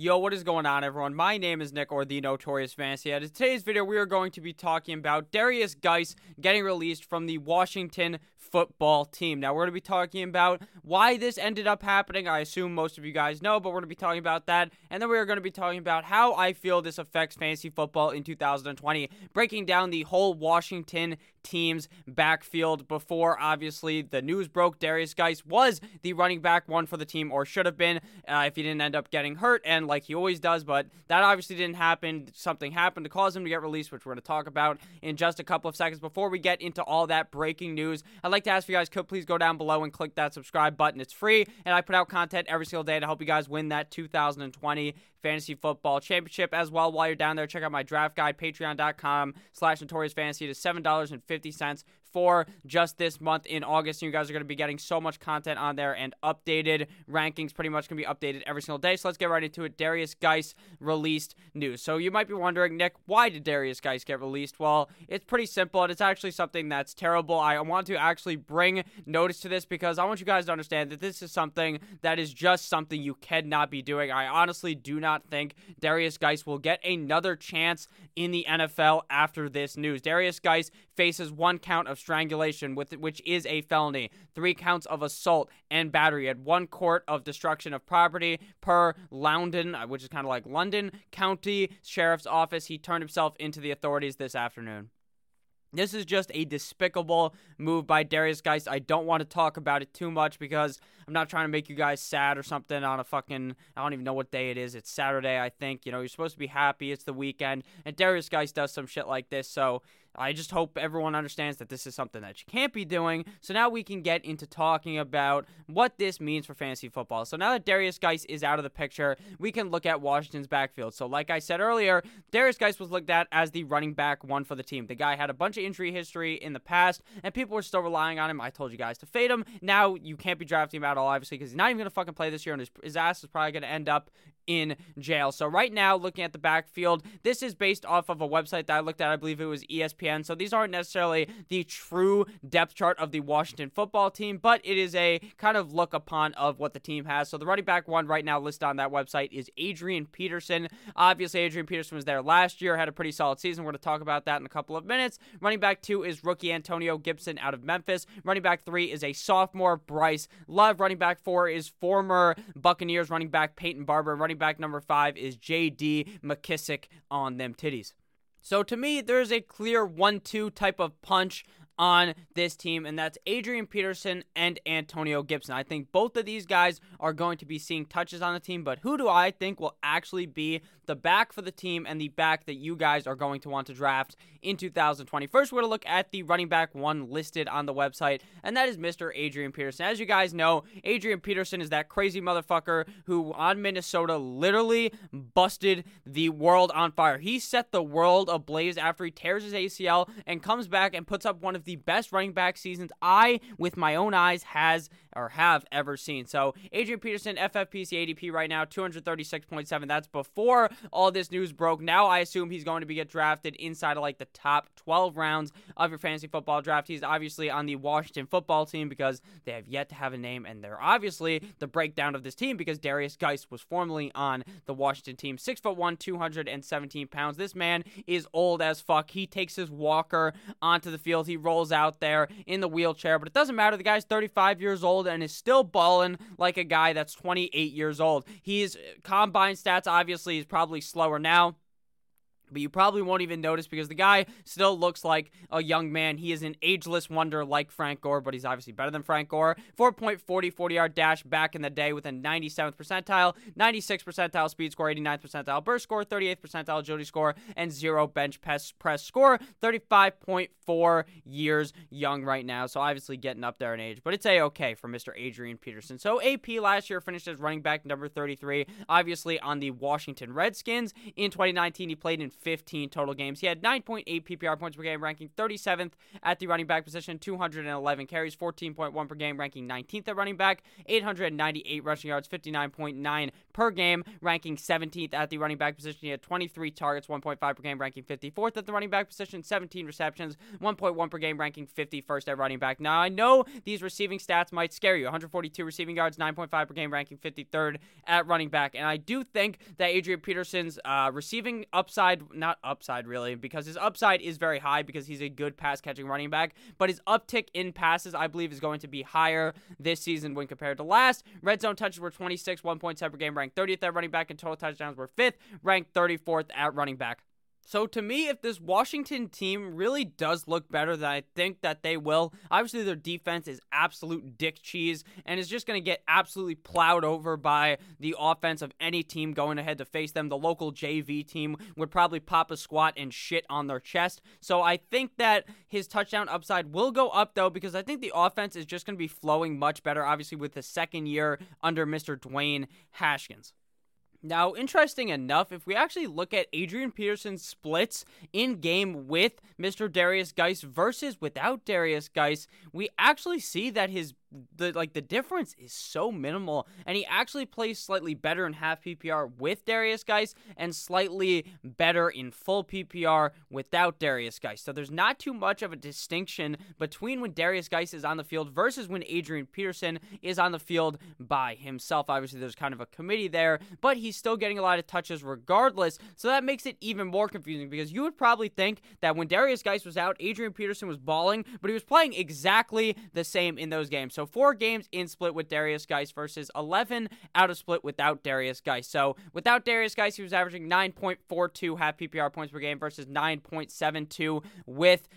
Yo, what is going on, everyone? My name is Nick, or the Notorious Fantasy. And in today's video, we are going to be talking about Derrius Guice getting released from the Washington football team. Now, we're going to be talking about why this ended up happening. I assume most of you guys know, but we're going to be talking about that. And then we are going to be talking about how I feel this affects fantasy football in 2020, breaking down the whole Washington team's backfield before obviously the news broke. Derrius Guice was the running back one for the team, or should have been uh, if he didn't end up getting hurt, and like he always does. But that obviously didn't happen. Something happened to cause him to get released, which we're going to talk about in just a couple of seconds. Before we get into all that breaking news, I'd like to ask you guys could please go down below and click that subscribe button. It's free, and I put out content every single day to help you guys win that 2020 fantasy football championship as well. While you're down there, check out my draft guide, patreon.com slash notorious fantasy. Is $7.50 for just this month in August. And you guys are going to be getting so much content on there and updated rankings pretty much going to be updated every single day. So let's get right into it. Derrius Guice released news. So you might be wondering, Nick, why did Derrius Guice get released? Well, it's pretty simple and it's actually something that's terrible. I want to actually bring notice to this because I want you guys to understand that this is something that is just something you cannot be doing. I honestly do not not think Derrius Guice will get another chance in the NFL after this news. Derrius Guice faces one count of strangulation, with which is a felony, three counts of assault and battery, and one court of destruction of property per Loudoun, uh, which is kind of like London County Sheriff's Office. He turned himself into the authorities this afternoon. This is just a despicable move by Derrius Guice. I don't want to talk about it too much because I'm not trying to make you guys sad or something on a fucking I don't even know what day it is. It's Saturday, I think. You know, you're supposed to be happy. It's the weekend. And Derrius Guice does some shit like this, so I just hope everyone understands that this is something that you can't be doing. So now we can get into talking about what this means for fantasy football. So now that Derrius Guice is out of the picture, we can look at Washington's backfield. So like I said earlier, Derrius Guice was looked at as the running back one for the team. The guy had a bunch of injury history in the past, and people were still relying on him. I told you guys to fade him. Now you can't be drafting him at all, obviously, because he's not even going to fucking play this year, and his, his ass is probably going to end up in jail. So right now, looking at the backfield, this is based off of a website that I looked at. I believe it was ESPN. So these aren't necessarily the true depth chart of the Washington football team, but it is a kind of look upon of what the team has. So the running back one right now listed on that website is Adrian Peterson. Obviously, Adrian Peterson was there last year, had a pretty solid season. We're going to talk about that in a couple of minutes. Running back two is rookie Antonio Gibson out of Memphis. Running back three is a sophomore Bryce Love. Running back four is former Buccaneers running back Peyton Barber. Running back number five is J.D. McKissic on them titties. So to me, there's a clear 1 2 type of punch on this team, and that's Adrian Peterson and Antonio Gibson. I think both of these guys are going to be seeing touches on the team, but who do I think will actually be the back for the team and the back that you guys are going to want to draft in 2020? First, we're going to look at the running back one listed on the website, and that is Mr. Adrian Peterson. As you guys know, Adrian Peterson is that crazy motherfucker who on Minnesota literally busted the world on fire. He set the world ablaze after he tears his ACL and comes back and puts up one of the best running back seasons I, with my own eyes, has or have ever seen. So Adrian Peterson, FFPC ADP right now, 236.7. That's before all this news broke. Now I assume he's going to be get drafted inside of like the top 12 rounds of your fantasy football draft. He's obviously on the Washington football team because they have yet to have a name, and they're obviously the breakdown of this team because Derrius Guice was formerly on the Washington team. Six foot one, 217 pounds. This man is old as fuck. He takes his walker onto the field. He rolls out there in the wheelchair, but it doesn't matter. The guy's 35 years old and is still balling like a guy that's 28 years old. He's uh, combine stats, obviously, he's probably slower now but you probably won't even notice because the guy still looks like a young man. He is an ageless wonder like Frank Gore, but he's obviously better than Frank Gore. 4.40 40 yard dash back in the day with a 97th percentile, 96th percentile speed score, 89th percentile burst score, 38th percentile agility score, and zero bench press, press score. 35.4 years young right now, so obviously getting up there in age, but it's a okay for Mr. Adrian Peterson. So AP last year finished as running back number 33, obviously on the Washington Redskins. In 2019, he played in 15 total games. He had 9.8 PPR points per game, ranking 37th at the running back position, 211 carries, 14.1 per game, ranking 19th at running back, 898 rushing yards, 59.9 per game, ranking 17th at the running back position. He had 23 targets, 1.5 per game, ranking 54th at the running back position, 17 receptions, 1.1 per game, ranking 51st at running back. Now, I know these receiving stats might scare you 142 receiving yards, 9.5 per game, ranking 53rd at running back. And I do think that Adrian Peterson's uh, receiving upside, not upside really, because his upside is very high because he's a good pass catching running back, but his uptick in passes, I believe, is going to be higher this season when compared to last. Red zone touches were 26, 1.7 per game, ranked 30th at running back, and total touchdowns were 5th, ranked 34th at running back. So to me, if this Washington team really does look better than I think that they will, obviously their defense is absolute dick cheese and is just going to get absolutely plowed over by the offense of any team going ahead to face them. The local JV team would probably pop a squat and shit on their chest. So I think that his touchdown upside will go up though because I think the offense is just going to be flowing much better, obviously with the second year under Mr. Dwayne Haskins. Now, interesting enough, if we actually look at Adrian Peterson's splits in game with Mr. Derrius Guice versus without Derrius Guice, we actually see that his the like the difference is so minimal and he actually plays slightly better in half PPR with Derrius Guice and slightly better in full PPR without Derrius Guice. So there's not too much of a distinction between when Derrius Guice is on the field versus when Adrian Peterson is on the field by himself. Obviously there's kind of a committee there, but he's still getting a lot of touches regardless. So that makes it even more confusing because you would probably think that when Derrius Guice was out, Adrian Peterson was balling, but he was playing exactly the same in those games. So four games in split with Derrius Guice versus 11 out of split without Derrius Guice. So without Derrius Guice, he was averaging 9.42 half PPR points per game versus 9.72 with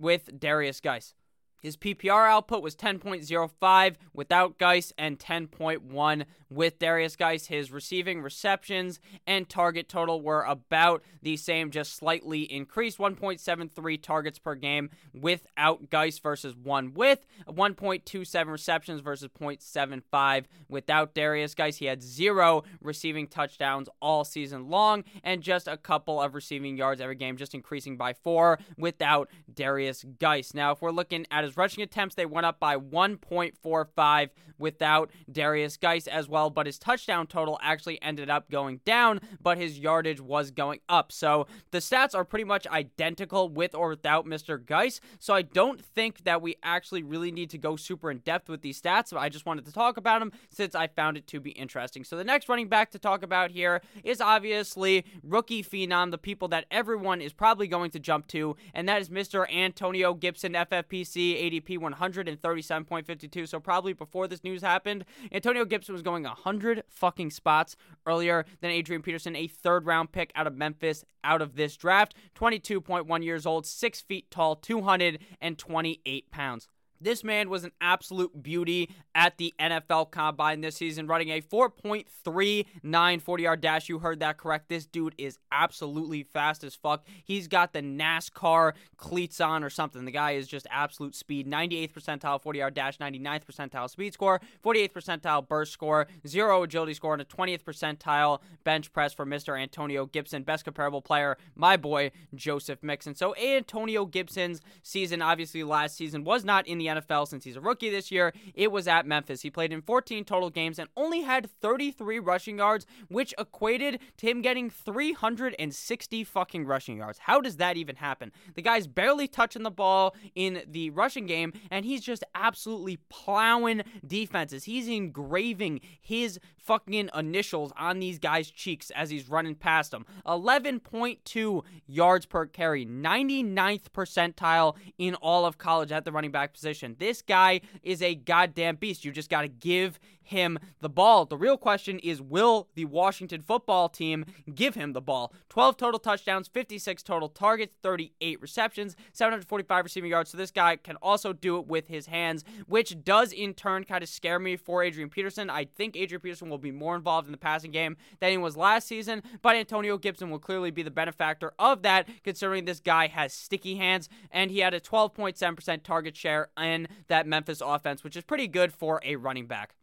with Derrius Guice. His PPR output was 10.05 without Guice and 10.1 with Derrius Guice. His receiving receptions and target total were about the same, just slightly increased 1.73 targets per game without Guice versus one with, 1.27 receptions versus 0.75 without Derrius Guice. He had zero receiving touchdowns all season long and just a couple of receiving yards every game, just increasing by four without Derrius Guice. Now, if we're looking at his rushing attempts, they went up by 1.45 without Derrius Guice as well, but his touchdown total actually ended up going down, but his yardage was going up. So the stats are pretty much identical with or without Mr. Guice. So I don't think that we actually really need to go super in depth with these stats. But I just wanted to talk about them since I found it to be interesting. So the next running back to talk about here is obviously rookie phenom, the people that everyone is probably going to jump to, and that is Mr. Antonio Gibson, FFPC ADP 137.52. So probably before this news happened, Antonio Gibson was going 100 fucking spots earlier than Adrian Peterson, a third round pick out of Memphis out of this draft. 22.1 years old, 6 feet tall, 228 pounds. This man was an absolute beauty at the NFL Combine this season, running a 4.39 40 yard dash. You heard that correct. This dude is absolutely fast as fuck. He's got the NASCAR cleats on or something. The guy is just absolute speed. 98th percentile 40 yard dash, 99th percentile speed score, 48th percentile burst score, zero agility score, and a 20th percentile bench press for Mr. Antonio Gibson. Best comparable player, my boy, Joseph Mixon. So, Antonio Gibson's season, obviously last season, was not in the NFL since he's a rookie this year. It was at Memphis. He played in 14 total games and only had 33 rushing yards, which equated to him getting 360 fucking rushing yards. How does that even happen? The guy's barely touching the ball in the rushing game, and he's just absolutely plowing defenses. He's engraving his fucking initials on these guys' cheeks as he's running past them. 11.2 yards per carry, 99th percentile in all of college at the running back position. This guy is a goddamn beast. You just got to give him the ball. The real question is will the Washington football team give him the ball? 12 total touchdowns, 56 total targets, 38 receptions, 745 receiving yards. So this guy can also do it with his hands, which does in turn kind of scare me for Adrian Peterson. I think Adrian Peterson will be more involved in the passing game than he was last season, but Antonio Gibson will clearly be the benefactor of that considering this guy has sticky hands and he had a 12.7% target share in that Memphis offense, which is pretty good for a running back.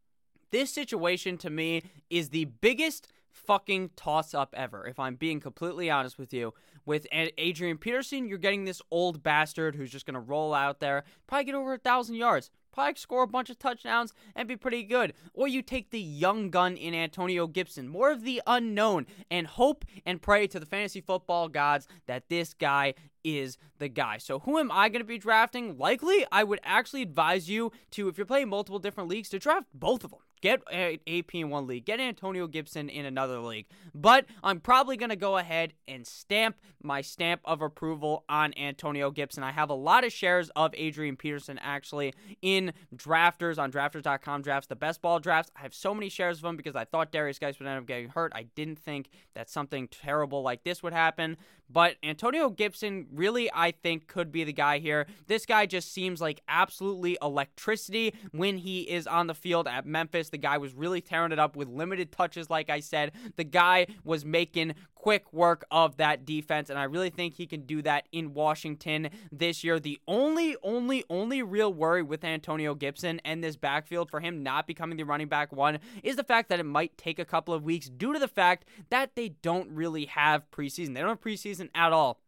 This situation to me is the biggest fucking toss up ever, if I'm being completely honest with you. With Adrian Peterson, you're getting this old bastard who's just going to roll out there, probably get over a thousand yards, probably score a bunch of touchdowns and be pretty good. Or you take the young gun in Antonio Gibson, more of the unknown, and hope and pray to the fantasy football gods that this guy is the guy. So who am I going to be drafting? Likely, I would actually advise you to, if you're playing multiple different leagues, to draft both of them. Get AP in one league. Get Antonio Gibson in another league. But I'm probably going to go ahead and stamp my stamp of approval on Antonio Gibson. I have a lot of shares of Adrian Peterson actually in drafters on drafters.com drafts, the best ball drafts. I have so many shares of them because I thought Derrius Guice would end up getting hurt. I didn't think that something terrible like this would happen. But Antonio Gibson really, I think, could be the guy here. This guy just seems like absolutely electricity when he is on the field at Memphis. The guy was really tearing it up with limited touches, like I said. The guy was making quick work of that defense, and I really think he can do that in Washington this year. The only, only, only real worry with Antonio Gibson and this backfield for him not becoming the running back one is the fact that it might take a couple of weeks due to the fact that they don't really have preseason. They don't have preseason at all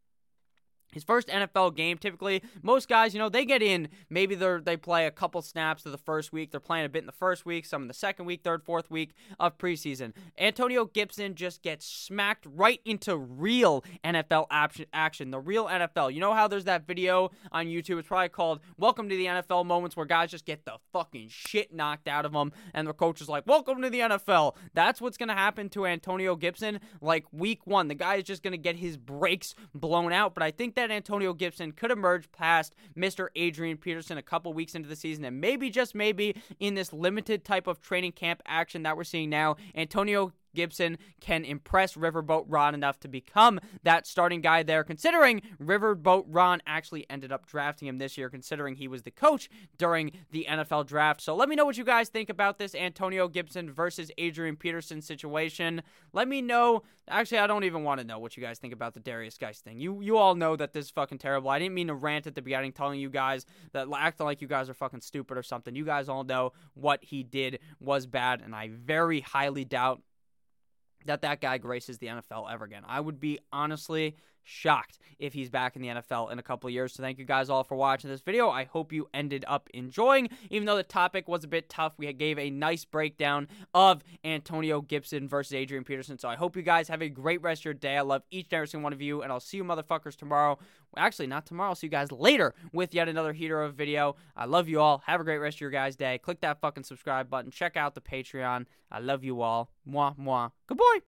his first NFL game. Typically, most guys, you know, they get in. Maybe they they play a couple snaps of the first week. They're playing a bit in the first week, some in the second week, third, fourth week of preseason. Antonio Gibson just gets smacked right into real NFL action. The real NFL. You know how there's that video on YouTube? It's probably called "Welcome to the NFL" moments where guys just get the fucking shit knocked out of them, and the coach is like, "Welcome to the NFL." That's what's gonna happen to Antonio Gibson. Like week one, the guy is just gonna get his brakes blown out. But I think that Antonio Gibson could emerge past Mr. Adrian Peterson a couple weeks into the season, and maybe, just maybe, in this limited type of training camp action that we're seeing now, Antonio Gibson can impress Riverboat Ron enough to become that starting guy there, considering Riverboat Ron actually ended up drafting him this year, considering he was the coach during the NFL draft. So let me know what you guys think about this Antonio Gibson versus Adrian Peterson situation. Let me know. Actually, I don't even want to know what you guys think about the Derrius Guice thing. You you all know that this is fucking terrible. I didn't mean to rant at the beginning telling you guys that acting like you guys are fucking stupid or something. You guys all know what he did was bad, and I very highly doubt that that guy graces the NFL ever again. I would be honestly shocked if he's back in the NFL in a couple years. So thank you guys all for watching this video. I hope you ended up enjoying, even though the topic was a bit tough. We gave a nice breakdown of Antonio Gibson versus Adrian Peterson. So I hope you guys have a great rest of your day. I love each and every single one of you, and I'll see you motherfuckers tomorrow. Actually, not tomorrow. I'll see you guys later with yet another heater of video. I love you all. Have a great rest of your guys' day. Click that fucking subscribe button. Check out the Patreon. I love you all. Mwah, mwah. Good boy.